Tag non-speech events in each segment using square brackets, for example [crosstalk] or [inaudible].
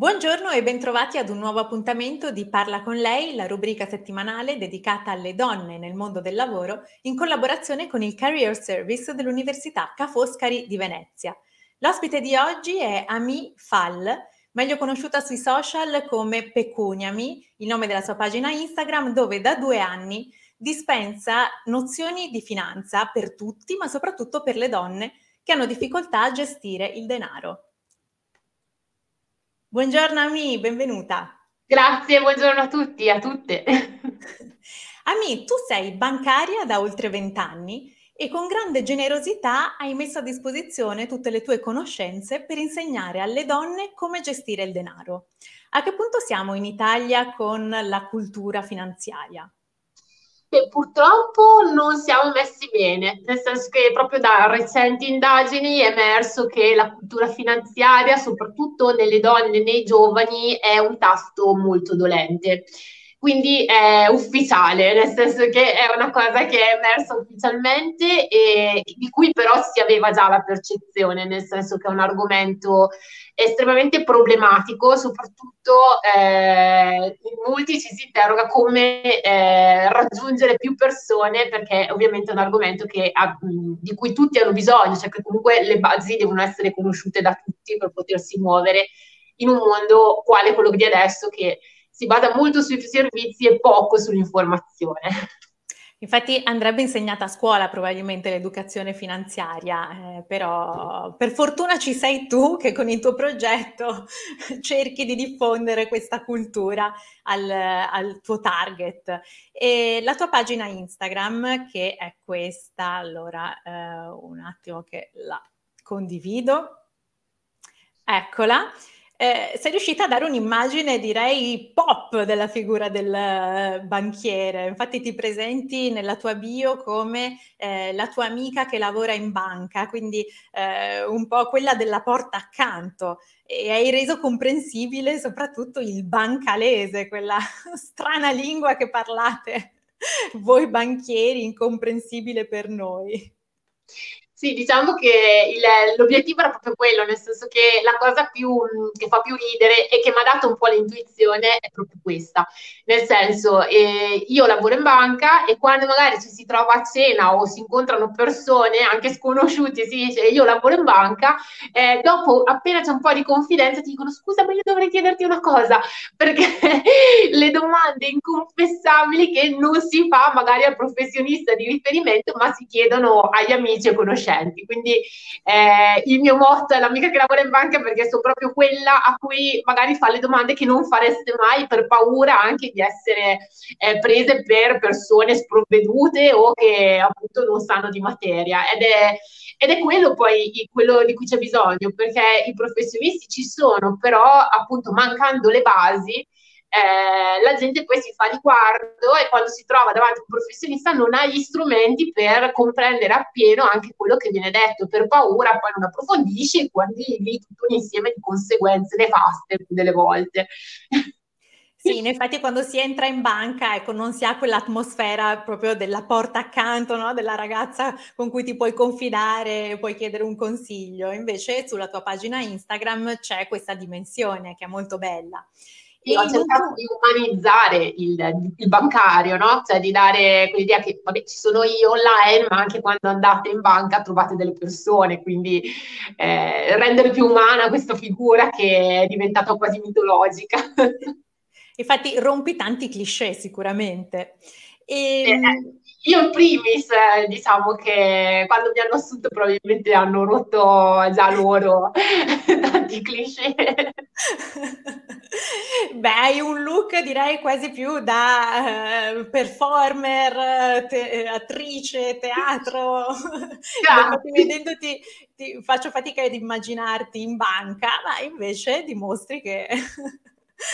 Buongiorno e bentrovati ad un nuovo appuntamento di Parla con lei, la rubrica settimanale dedicata alle donne nel mondo del lavoro in collaborazione con il Career Service dell'Università Ca' Foscari di Venezia. L'ospite di oggi è Ami Fall, meglio conosciuta sui social come Pecuniami, il nome della sua pagina Instagram, dove da due anni dispensa nozioni di finanza per tutti, ma soprattutto per le donne che hanno difficoltà a gestire il denaro. Buongiorno Ami, benvenuta. Grazie, buongiorno a tutti, a tutte. [laughs] Ami, tu sei bancaria da oltre vent'anni e con grande generosità hai messo a disposizione tutte le tue conoscenze per insegnare alle donne come gestire il denaro. A che punto siamo in Italia con la cultura finanziaria? Beh, purtroppo non siamo messi bene, nel senso che proprio da recenti indagini è emerso che la cultura finanziaria, soprattutto nelle donne e nei giovani, è un tasto molto dolente quindi è ufficiale, nel senso che è una cosa che è emersa ufficialmente e di cui però si aveva già la percezione, nel senso che è un argomento estremamente problematico, soprattutto eh, in molti ci si interroga come eh, raggiungere più persone, perché ovviamente è un argomento ha, di cui tutti hanno bisogno, cioè che comunque le basi devono essere conosciute da tutti per potersi muovere in un mondo quale quello di adesso che si basa molto sui servizi e poco sull'informazione. Infatti andrebbe insegnata a scuola probabilmente l'educazione finanziaria, eh, però per fortuna ci sei tu che con il tuo progetto [laughs] cerchi di diffondere questa cultura al, al tuo target. E la tua pagina Instagram, che è questa, allora eh, un attimo che la condivido, eccola eh, sei riuscita a dare un'immagine, direi, pop della figura del eh, banchiere. Infatti ti presenti nella tua bio come eh, la tua amica che lavora in banca, quindi eh, un po' quella della porta accanto. E hai reso comprensibile soprattutto il bancalese, quella [laughs] strana lingua che parlate voi banchieri, incomprensibile per noi. Sì, diciamo che il, l'obiettivo era proprio quello, nel senso che la cosa più, che fa più ridere e che mi ha dato un po' l'intuizione è proprio questa. Nel senso, eh, io lavoro in banca e quando magari ci si trova a cena o si incontrano persone anche sconosciute, si dice io lavoro in banca, eh, dopo appena c'è un po' di confidenza ti dicono scusa ma io dovrei chiederti una cosa, [laughs] perché le domande inconfessabili che non si fa magari al professionista di riferimento ma si chiedono agli amici e conoscenti conoscenti. Quindi eh, il mio motto è l'amica che lavora in banca perché sono proprio quella a cui magari fa le domande che non fareste mai per paura anche di essere eh, prese per persone sprovvedute o che appunto non sanno di materia. Ed è, ed è quello poi quello di cui c'è bisogno, perché i professionisti ci sono, però appunto mancando le basi eh, la gente poi si fa riguardo e quando si trova davanti a un professionista non ha gli strumenti per comprendere appieno anche quello che viene detto, per paura poi non approfondisce e quindi lì tutto un insieme di conseguenze nefaste delle volte. Sì, in effetti quando si entra in banca, ecco, non si ha quell'atmosfera proprio della porta accanto, no? della ragazza con cui ti puoi confidare, puoi chiedere un consiglio. Invece sulla tua pagina Instagram c'è questa dimensione che è molto bella. Io ho cercato di umanizzare il, il, bancario, no? Cioè di dare quell'idea che, vabbè, ci sono io online, ma anche quando andate in banca trovate delle persone, quindi eh, rendere più umana questa figura che è diventata quasi mitologica. Infatti rompi tanti cliché sicuramente. E, eh, io in primis, eh, diciamo che quando mi hanno assunto probabilmente hanno rotto già loro [laughs] tanti cliché. [laughs] Beh, hai un look direi quasi più da uh, performer, te- attrice, teatro. [laughs] Vedendoti ti faccio fatica ad immaginarti in banca, ma invece dimostri che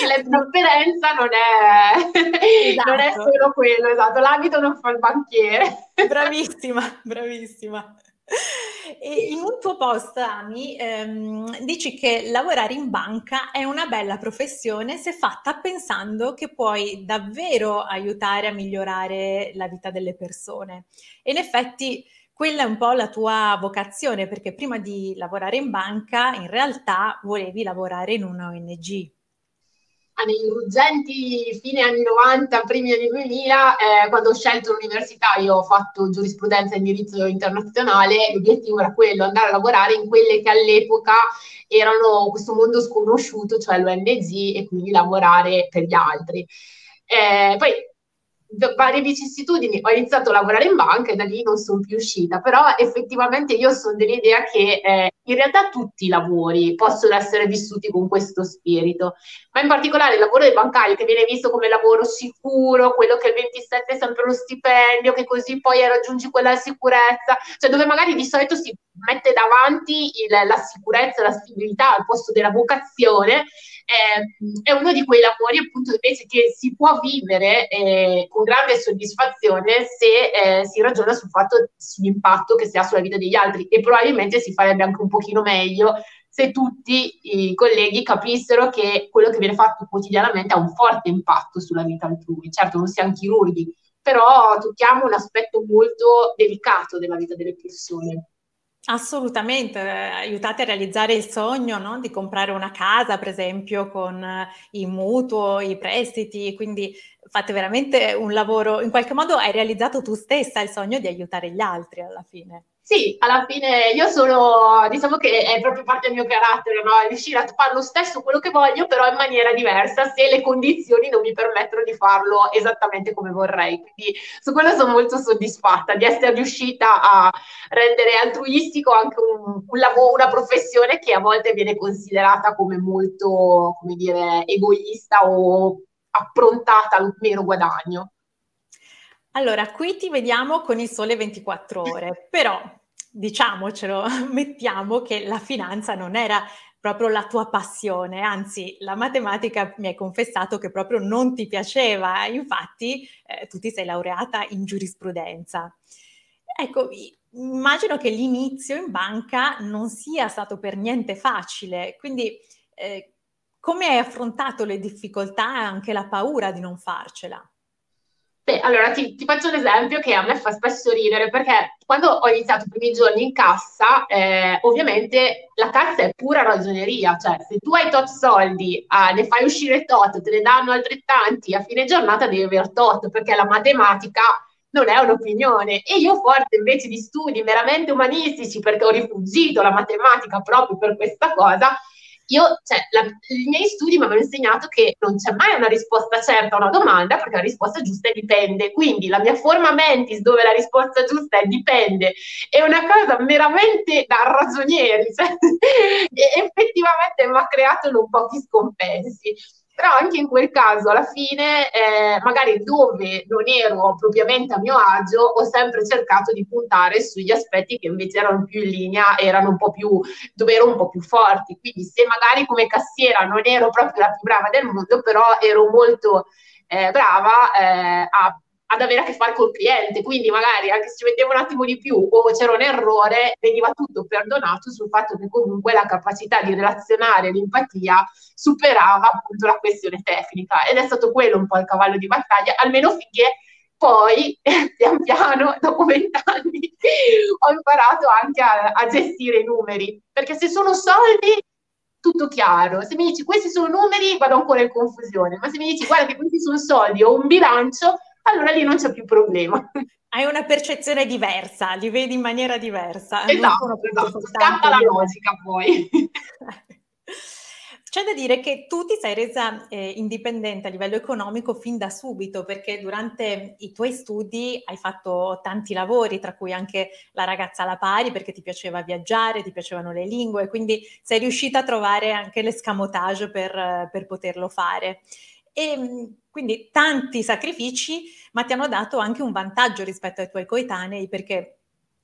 la trasparenza non è, esatto. non è solo quello, esatto, l'abito non fa il banchiere. Bravissima, bravissima. E in un tuo post, Ami, ehm, dici che lavorare in banca è una bella professione se fatta pensando che puoi davvero aiutare a migliorare la vita delle persone. E in effetti quella è un po' la tua vocazione, perché prima di lavorare in banca in realtà volevi lavorare in una ONG nei ruggenti fine anni 90, primi anni 2000, eh, quando ho scelto l'università, io ho fatto giurisprudenza e indirizzo internazionale, l'obiettivo era quello, andare a lavorare in quelle che all'epoca erano questo mondo sconosciuto, cioè l'ONG, e quindi lavorare per gli altri. Eh, poi varie vicissitudini, ho iniziato a lavorare in banca e da lì non sono più uscita, però effettivamente io sono dell'idea che eh, in realtà tutti i lavori possono essere vissuti con questo spirito, ma in particolare il lavoro del bancario che viene visto come lavoro sicuro, quello che il 27 è sempre lo stipendio, che così poi raggiungi quella sicurezza, cioè dove magari di solito si mette davanti il, la sicurezza, la stabilità al posto della vocazione, eh, è uno di quei lavori appunto invece che si può vivere eh, con grande soddisfazione se eh, si ragiona sul fatto, sull'impatto che si ha sulla vita degli altri e probabilmente si farebbe anche un pochino meglio se tutti i colleghi capissero che quello che viene fatto quotidianamente ha un forte impatto sulla vita altrui. Certo, non siamo chirurghi, però tocchiamo un aspetto molto delicato della vita delle persone. Assolutamente, aiutate a realizzare il sogno, no? Di comprare una casa, per esempio, con eh, il mutuo, i prestiti, quindi fate veramente un lavoro, in qualche modo hai realizzato tu stessa il sogno di aiutare gli altri alla fine. Sì, alla fine io sono, diciamo che è proprio parte del mio carattere, no? riuscire a fare lo stesso quello che voglio, però in maniera diversa, se le condizioni non mi permettono di farlo esattamente come vorrei. Quindi su quello sono molto soddisfatta di essere riuscita a rendere altruistico anche un, un lavoro, una professione che a volte viene considerata come molto, come dire, egoista o approntata al mero guadagno. Allora, qui ti vediamo con il sole 24 ore, però diciamocelo, [laughs] mettiamo che la finanza non era proprio la tua passione, anzi la matematica mi hai confessato che proprio non ti piaceva, infatti eh, tu ti sei laureata in giurisprudenza. Ecco, immagino che l'inizio in banca non sia stato per niente facile, quindi eh, come hai affrontato le difficoltà e anche la paura di non farcela? Beh, allora ti, ti, faccio un esempio che a me fa spesso ridere perché quando ho iniziato i primi giorni in cassa, eh, ovviamente la cassa è pura ragioneria, cioè se tu hai tot soldi, ah, ne fai uscire tot, te ne danno altrettanti, a fine giornata devi aver tot perché la matematica non è un'opinione. E io forte invece di studi meramente umanistici perché ho rifugito la matematica proprio per questa cosa, io, cioè, la, i miei studi mi hanno insegnato che non c'è mai una risposta certa a una domanda perché la risposta giusta è dipende. Quindi la mia forma mentis dove la risposta giusta è dipende è una cosa meramente da ragionieri, cioè, [laughs] effettivamente mi ha creato non pochi scompensi però anche in quel caso alla fine eh, magari dove non ero propriamente a mio agio ho sempre cercato di puntare sugli aspetti che invece erano più in linea erano un po' più dove ero un po' più forti. Quindi se magari come cassiera non ero proprio la più brava del mondo però ero molto eh, brava eh, a ad avere a che fare col cliente, quindi magari anche se ci metteva un attimo di più o c'era un errore, veniva tutto perdonato sul fatto che comunque la capacità di relazionare, l'empatia superava appunto la questione tecnica. Ed è stato quello un po' il cavallo di battaglia, almeno finché poi [laughs] pian piano, dopo vent'anni, [laughs] ho imparato anche a, a gestire i numeri, perché se sono soldi tutto chiaro. Se mi dici questi sono numeri, vado ancora in confusione, ma se mi dici guarda che questi sono soldi o un bilancio, allora lì non c'è più problema. Hai una percezione diversa, li vedi in maniera diversa. Esatto, esatto. scatta la logica poi. [laughs] C'è da dire che tu ti sei resa eh, indipendente a livello economico fin da subito, perché durante i tuoi studi hai fatto tanti lavori, tra cui anche la ragazza alla pari, perché ti piaceva viaggiare, ti piacevano le lingue, quindi sei riuscita a trovare anche l'escamotage per, per poterlo fare. E quindi tanti sacrifici, ma ti hanno dato anche un vantaggio rispetto ai tuoi coetanei perché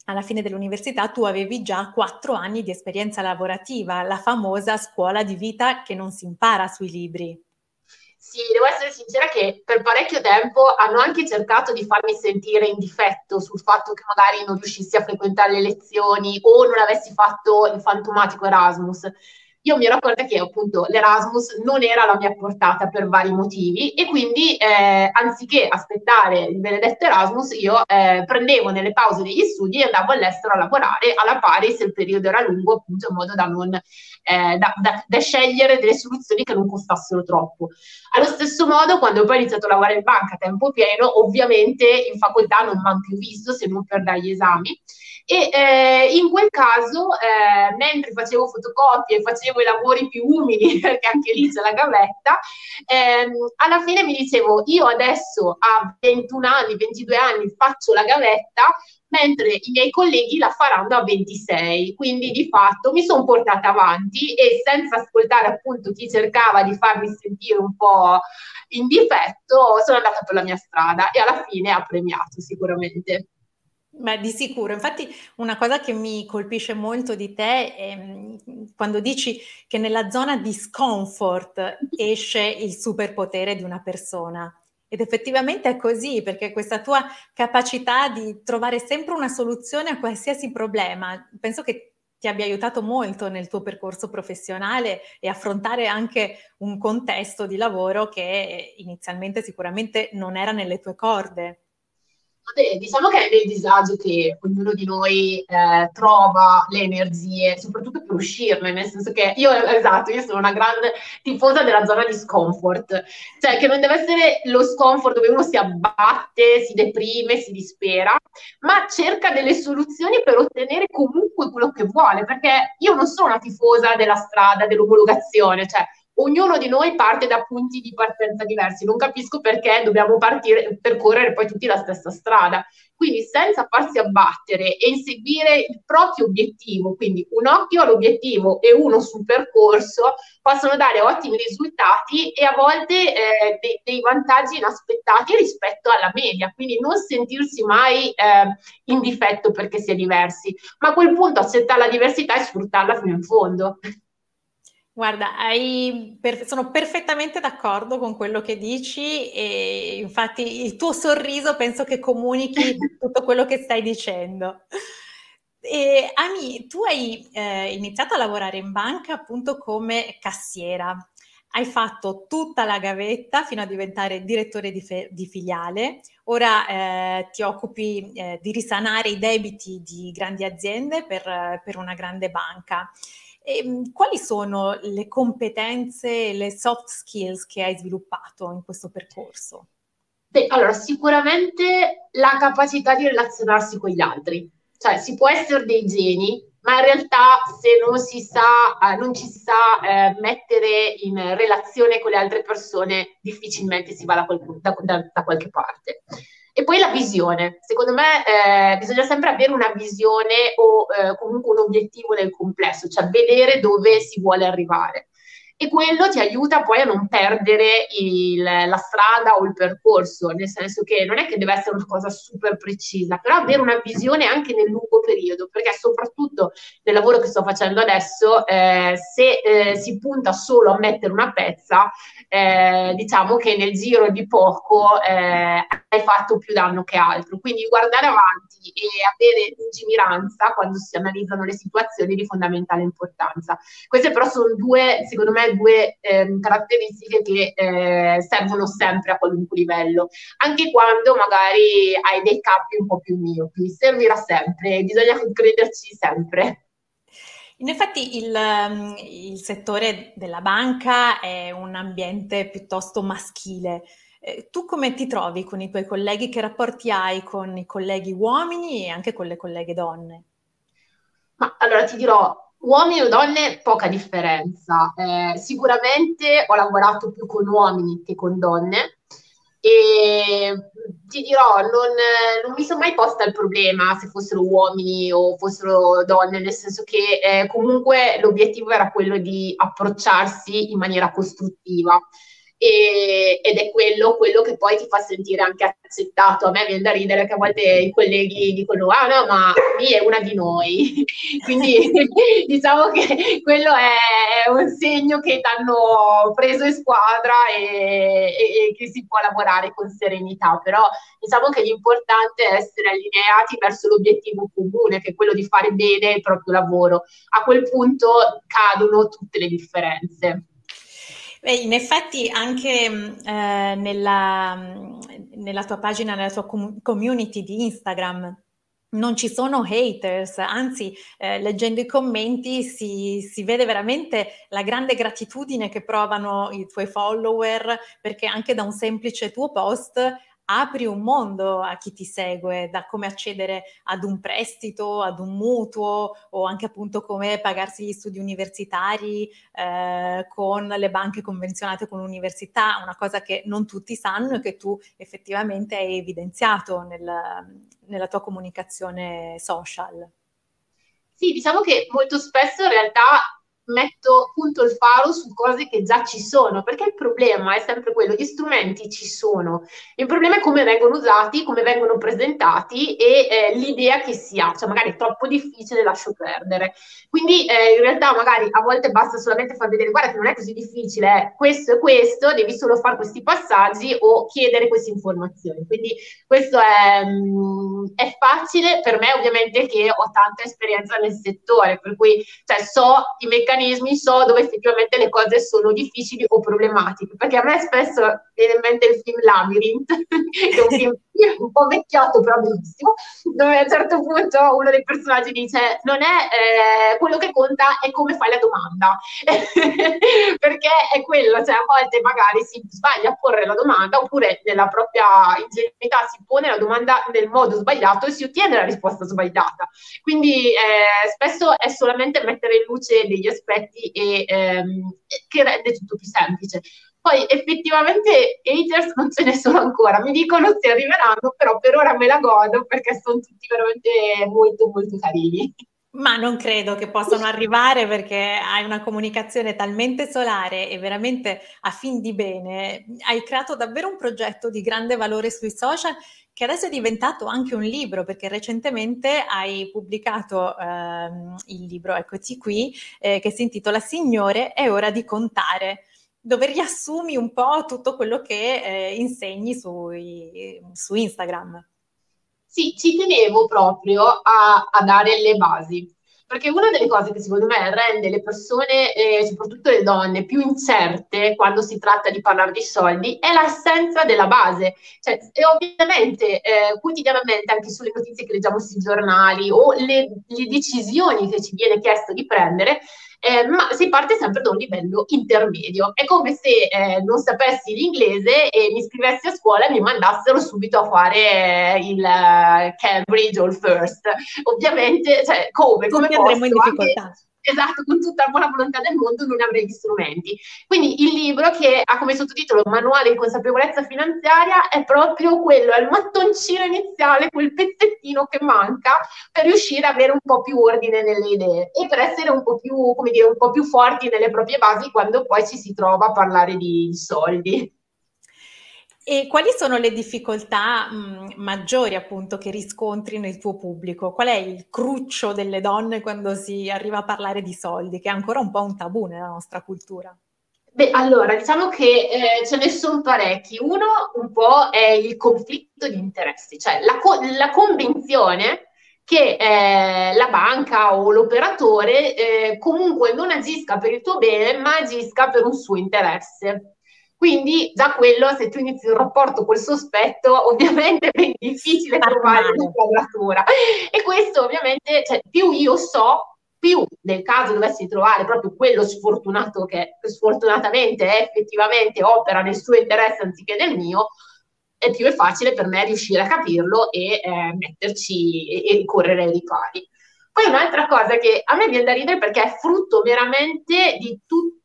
alla fine dell'università tu avevi già quattro anni di esperienza lavorativa, la famosa scuola di vita che non si impara sui libri. sì, devo essere sincera che per parecchio tempo hanno anche cercato di farmi sentire in difetto sul fatto che magari non riuscissi a frequentare le lezioni o non avessi fatto il fantomatico Erasmus io mi ero accorta che appunto l'Erasmus non era la mia portata per vari motivi e quindi eh, anziché aspettare il benedetto Erasmus io eh, prendevo nelle pause degli studi e andavo all'estero a lavorare. Alla pari se il periodo era lungo appunto in modo da, non, eh, da, da, da scegliere delle soluzioni che non costassero troppo. Allo stesso modo quando poi ho iniziato a lavorare in banca a tempo pieno ovviamente in facoltà non mi hanno più visto se non per dare gli esami e eh, in quel caso, eh, mentre facevo fotocopie facevo i lavori più umili, [laughs] perché anche lì c'è la gavetta, ehm, alla fine mi dicevo, io adesso a 21 anni, 22 anni faccio la gavetta, mentre i miei colleghi la faranno a 26. Quindi di fatto mi sono portata avanti e senza ascoltare appunto chi cercava di farmi sentire un po' in difetto, sono andata per la mia strada e alla fine ha premiato sicuramente. Beh, di sicuro. Infatti, una cosa che mi colpisce molto di te è mm, quando dici che nella zona di scomfort esce il superpotere di una persona. Ed effettivamente è così, perché questa tua capacità di trovare sempre una soluzione a qualsiasi problema, penso che ti abbia aiutato molto nel tuo percorso professionale e affrontare anche un contesto di lavoro che inizialmente sicuramente non era nelle tue corde. Beh, diciamo che è nel disagio che ognuno di noi eh, trova le energie, soprattutto per uscirne, nel senso che io, esatto, io sono una grande tifosa della zona di scomfort, cioè che non deve essere lo scomfort dove uno si abbatte, si deprime, si dispera, ma cerca delle soluzioni per ottenere comunque quello che vuole, perché io non sono una tifosa della strada, dell'omologazione, cioè ognuno di noi parte da punti di partenza diversi. Non capisco perché dobbiamo partire, percorrere poi tutti la stessa strada. Quindi senza farsi abbattere e inseguire il proprio obiettivo, quindi un occhio all'obiettivo e uno sul percorso, possono dare ottimi risultati e a volte eh, dei, dei, vantaggi inaspettati rispetto alla media. Quindi non sentirsi mai eh, in difetto perché si è diversi, ma a quel punto accettare la diversità e sfruttarla fino in fondo. Guarda, per- sono perfettamente d'accordo con quello che dici e infatti il tuo sorriso penso che comunichi [laughs] tutto quello che stai dicendo. E, Ami, tu hai eh, iniziato a lavorare in banca appunto come cassiera. Hai fatto tutta la gavetta fino a diventare direttore di, fe- di filiale. Ora eh, ti occupi eh, di risanare i debiti di grandi aziende per, per una grande banca. E, ehm, quali sono le competenze, le soft skills che hai sviluppato in questo percorso? Beh, allora, sicuramente la capacità di relazionarsi con gli altri, cioè si può essere dei geni, ma in realtà se non si sa, eh, non ci sa eh, mettere in relazione con le altre persone, difficilmente si va da, quel, da, da, da qualche parte. E poi la visione. Secondo me eh, bisogna sempre avere una visione o eh, comunque un obiettivo nel complesso, cioè vedere dove si vuole arrivare e quello ti aiuta poi a non perdere il, la strada o il percorso, nel senso che non è che deve essere una cosa super precisa, però avere una visione anche nel lungo periodo, perché soprattutto nel lavoro che sto facendo adesso, eh, se eh, si punta solo a mettere una pezza, eh, diciamo che nel giro di poco eh, hai fatto più danno che altro. Quindi guardare avanti e avere lungimiranza quando si analizzano le situazioni di fondamentale importanza. Queste però sono due, secondo me, due eh, caratteristiche che eh, servono sempre a qualunque livello, anche quando magari hai dei capi un po' più miopi, servirà sempre, bisogna crederci sempre. In effetti il, mm, il, settore della banca è un ambiente piuttosto maschile. Eh, tu come ti trovi con i tuoi colleghi? Che rapporti hai con i colleghi uomini e anche con le colleghe donne? Ma allora ti dirò, Uomini o donne, poca differenza. Eh, sicuramente ho lavorato più con uomini che con donne e ti dirò, non, non mi sono mai posta il problema se fossero uomini o fossero donne, nel senso che eh, comunque l'obiettivo era quello di approcciarsi in maniera costruttiva e, ed è quello, quello che poi ti fa sentire anche accettato. A me viene da ridere che a volte i colleghi dicono ah no ma mi è una di noi, [laughs] quindi [laughs] diciamo che quello è un segno che ti hanno preso in squadra e, e, e che si può lavorare con serenità, però diciamo che l'importante è essere allineati verso l'obiettivo comune, che è quello di fare bene il proprio lavoro. A quel punto cadono tutte le differenze. Beh, in effetti anche eh, nella, nella, tua pagina, nella tua com- community di Instagram, non ci sono haters, anzi eh, leggendo i commenti si, si, vede veramente la grande gratitudine che provano i tuoi follower perché anche da un semplice tuo post apri un mondo a chi ti segue, da come accedere ad un prestito, ad un mutuo o anche appunto come pagarsi gli studi universitari eh, con le banche convenzionate con l'università, una cosa che non tutti sanno e che tu effettivamente hai evidenziato nel, nella tua comunicazione social. Sì, diciamo che molto spesso in realtà metto appunto il faro su cose che già ci sono, perché il problema è sempre quello, gli strumenti ci sono, il problema è come vengono usati, come vengono presentati e eh, l'idea che si ha, cioè magari è troppo difficile, lascio perdere. Quindi eh, in realtà magari a volte basta solamente far vedere, guarda che non è così difficile, eh, questo e questo, devi solo fare questi passaggi o chiedere queste informazioni. Quindi questo è, mh, mm, è facile per me ovviamente che ho tanta esperienza nel settore, per cui cioè, so i meccanismi meccanismi so dove effettivamente le cose sono difficili o problematiche, perché a me spesso viene in mente il film Labyrinth, [laughs] che è un film un po' vecchiotto però bellissimo, dove a un certo punto uno dei personaggi dice non è eh, quello che conta è come fai la domanda, [laughs] perché è quello, cioè a volte magari si sbaglia a porre la domanda oppure nella propria ingenuità si pone la domanda nel modo sbagliato e si ottiene la risposta sbagliata. Quindi eh, spesso è solamente mettere in luce degli aspetti e, ehm, che rende tutto più semplice. Poi effettivamente haters non ce ne sono ancora, mi dicono se arriveranno, però per ora me la godo perché sono tutti veramente molto molto carini. Ma non credo che possano arrivare perché hai una comunicazione talmente solare e veramente a fin di bene. Hai creato davvero un progetto di grande valore sui social che adesso è diventato anche un libro perché recentemente hai pubblicato ehm, il libro, eccoti qui, eh, che si intitola Signore, è ora di contare dove riassumi un po' tutto quello che eh, insegni sui, su Instagram. Sì, ci tenevo proprio a, a, dare le basi, perché una delle cose che secondo me rende le persone, eh, soprattutto le donne, più incerte quando si tratta di parlare di soldi è l'assenza della base. Cioè, e ovviamente eh, quotidianamente anche sulle notizie che leggiamo sui giornali o le, le decisioni che ci viene chiesto di prendere, eh, ma si parte sempre da un livello intermedio. È come se eh, non sapessi l'inglese e mi iscrivessi a scuola e mi mandassero subito a fare eh, il uh, Cambridge o il First. Ovviamente, cioè, come? Come posso? in difficoltà. Anche, esatto, con tutta la buona volontà del mondo non avrei gli strumenti. Quindi il libro che ha come sottotitolo Manuale di consapevolezza finanziaria è proprio quello, è il mattoncino iniziale, quel pezzettino che manca per riuscire ad avere un po' più ordine nelle idee e per essere un po' più, come dire, un po' più forti nelle proprie basi quando poi ci si trova a parlare di soldi. E quali sono le difficoltà mh, maggiori appunto che riscontri nel tuo pubblico? Qual è il cruccio delle donne quando si arriva a parlare di soldi, che è ancora un po' un tabù nella nostra cultura? Beh, allora, diciamo che eh, ce ne sono parecchi. Uno un po' è il conflitto di interessi, cioè la, co- la convinzione che eh, la banca o l'operatore eh, comunque non agisca per il tuo bene, ma agisca per un suo interesse. Quindi già quello, se tu inizi un rapporto col sospetto, [laughs] ovviamente è ben difficile trovare una quadratura. E questo ovviamente, cioè, più io so, più nel caso dovessi trovare proprio quello sfortunato che sfortunatamente effettivamente opera nel suo interesse anziché nel mio, è più è facile per me riuscire a capirlo e eh, metterci e, e correre ai ripari. Poi un'altra cosa che a me viene da ridere perché è frutto veramente di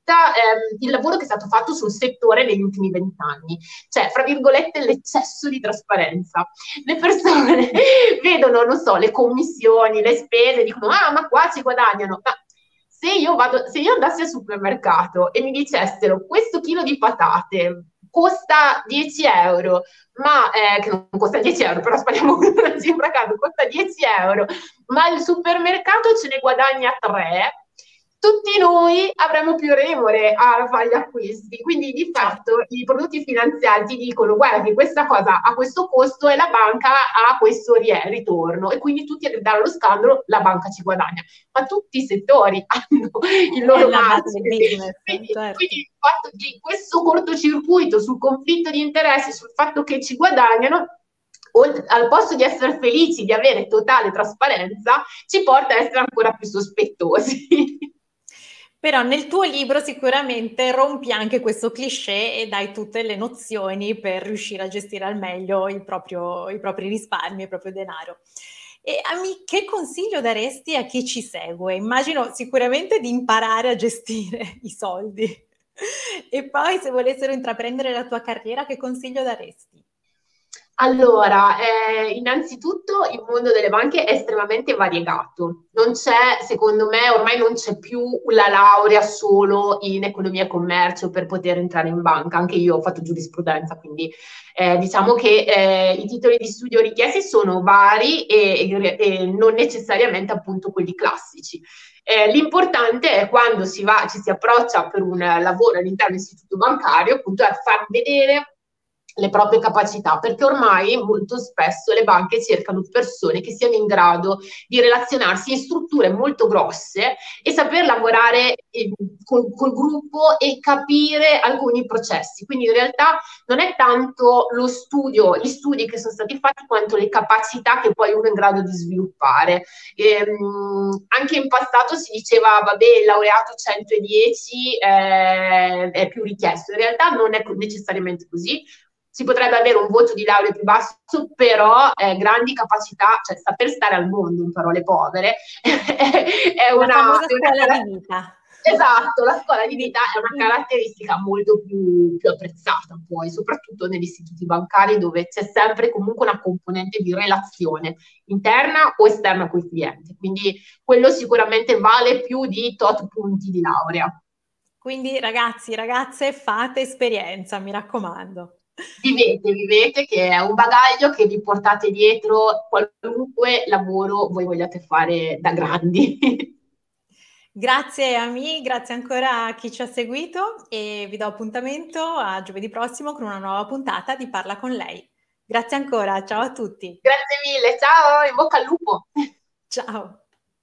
tutto ehm, il lavoro che è stato fatto sul settore negli ultimi vent'anni, cioè, fra virgolette, l'eccesso di trasparenza. Le persone [laughs] vedono, non so, le commissioni, le spese, dicono, ah, ma qua ci guadagnano, ma se io, vado, se io andassi al supermercato e mi dicessero questo chilo di patate costa 10 euro, ma eh, che non costa 10 euro, però spariamo [laughs] una cifra a caso, costa 10 euro, ma il supermercato ce ne guadagna 3, tutti noi avremo più remore a fare gli acquisti. Quindi di fatto i prodotti finanziari ti dicono guarda che questa cosa ha questo costo e la banca ha questo ritorno e quindi tutti dallo scandalo la banca ci guadagna. Ma tutti i settori [laughs] hanno il loro margine. Quindi, certo. quindi il fatto di questo cortocircuito sul conflitto di interessi, sul fatto che ci guadagnano, al posto di essere felici di avere totale trasparenza, ci porta a essere ancora più sospettosi. [laughs] Però nel tuo libro sicuramente rompi anche questo cliché e dai tutte le nozioni per riuscire a gestire al meglio proprio, i propri risparmi, il proprio denaro. E Ami, che consiglio daresti a chi ci segue? Immagino sicuramente di imparare a gestire [laughs] i soldi. E poi se volessero intraprendere la tua carriera, che consiglio daresti? Allora, eh, innanzitutto il mondo delle banche è estremamente variegato. Non c'è, secondo me, ormai non c'è più la laurea solo in economia e commercio per poter entrare in banca. Anche io ho fatto giurisprudenza, quindi eh, diciamo che eh, i titoli di studio richiesti sono vari e, e, e non necessariamente appunto quelli classici. Eh, l'importante è quando si va, ci si approccia per un lavoro all'interno dell'istituto bancario, appunto, è far vedere le proprie capacità, perché ormai molto spesso le banche cercano persone che siano in grado di relazionarsi in strutture molto grosse e saper lavorare eh, col, col, gruppo e capire alcuni processi. Quindi in realtà non è tanto lo studio, gli studi che sono stati fatti, quanto le capacità che poi uno è in grado di sviluppare. Ehm, anche in passato si diceva, vabbè, il laureato 110 eh, è più richiesto. In realtà non è necessariamente così si potrebbe avere un voto di laurea più basso, però eh, grandi capacità, cioè saper stare al mondo, in parole povere, [laughs] è una, la scuola di vita. Esatto, la scuola di vita è una caratteristica molto più, più, apprezzata poi, soprattutto negli istituti bancari dove c'è sempre comunque una componente di relazione interna o esterna col cliente. Quindi quello sicuramente vale più di tot punti di laurea. Quindi ragazzi, ragazze, fate esperienza, mi raccomando. Vivete, vivete, che è un bagaglio che vi portate dietro qualunque lavoro voi vogliate fare da grandi. Grazie a me, grazie ancora a chi ci ha seguito e vi do appuntamento a giovedì prossimo con una nuova puntata di Parla con lei. Grazie ancora, ciao a tutti. Grazie mille, ciao, in bocca al lupo. Ciao.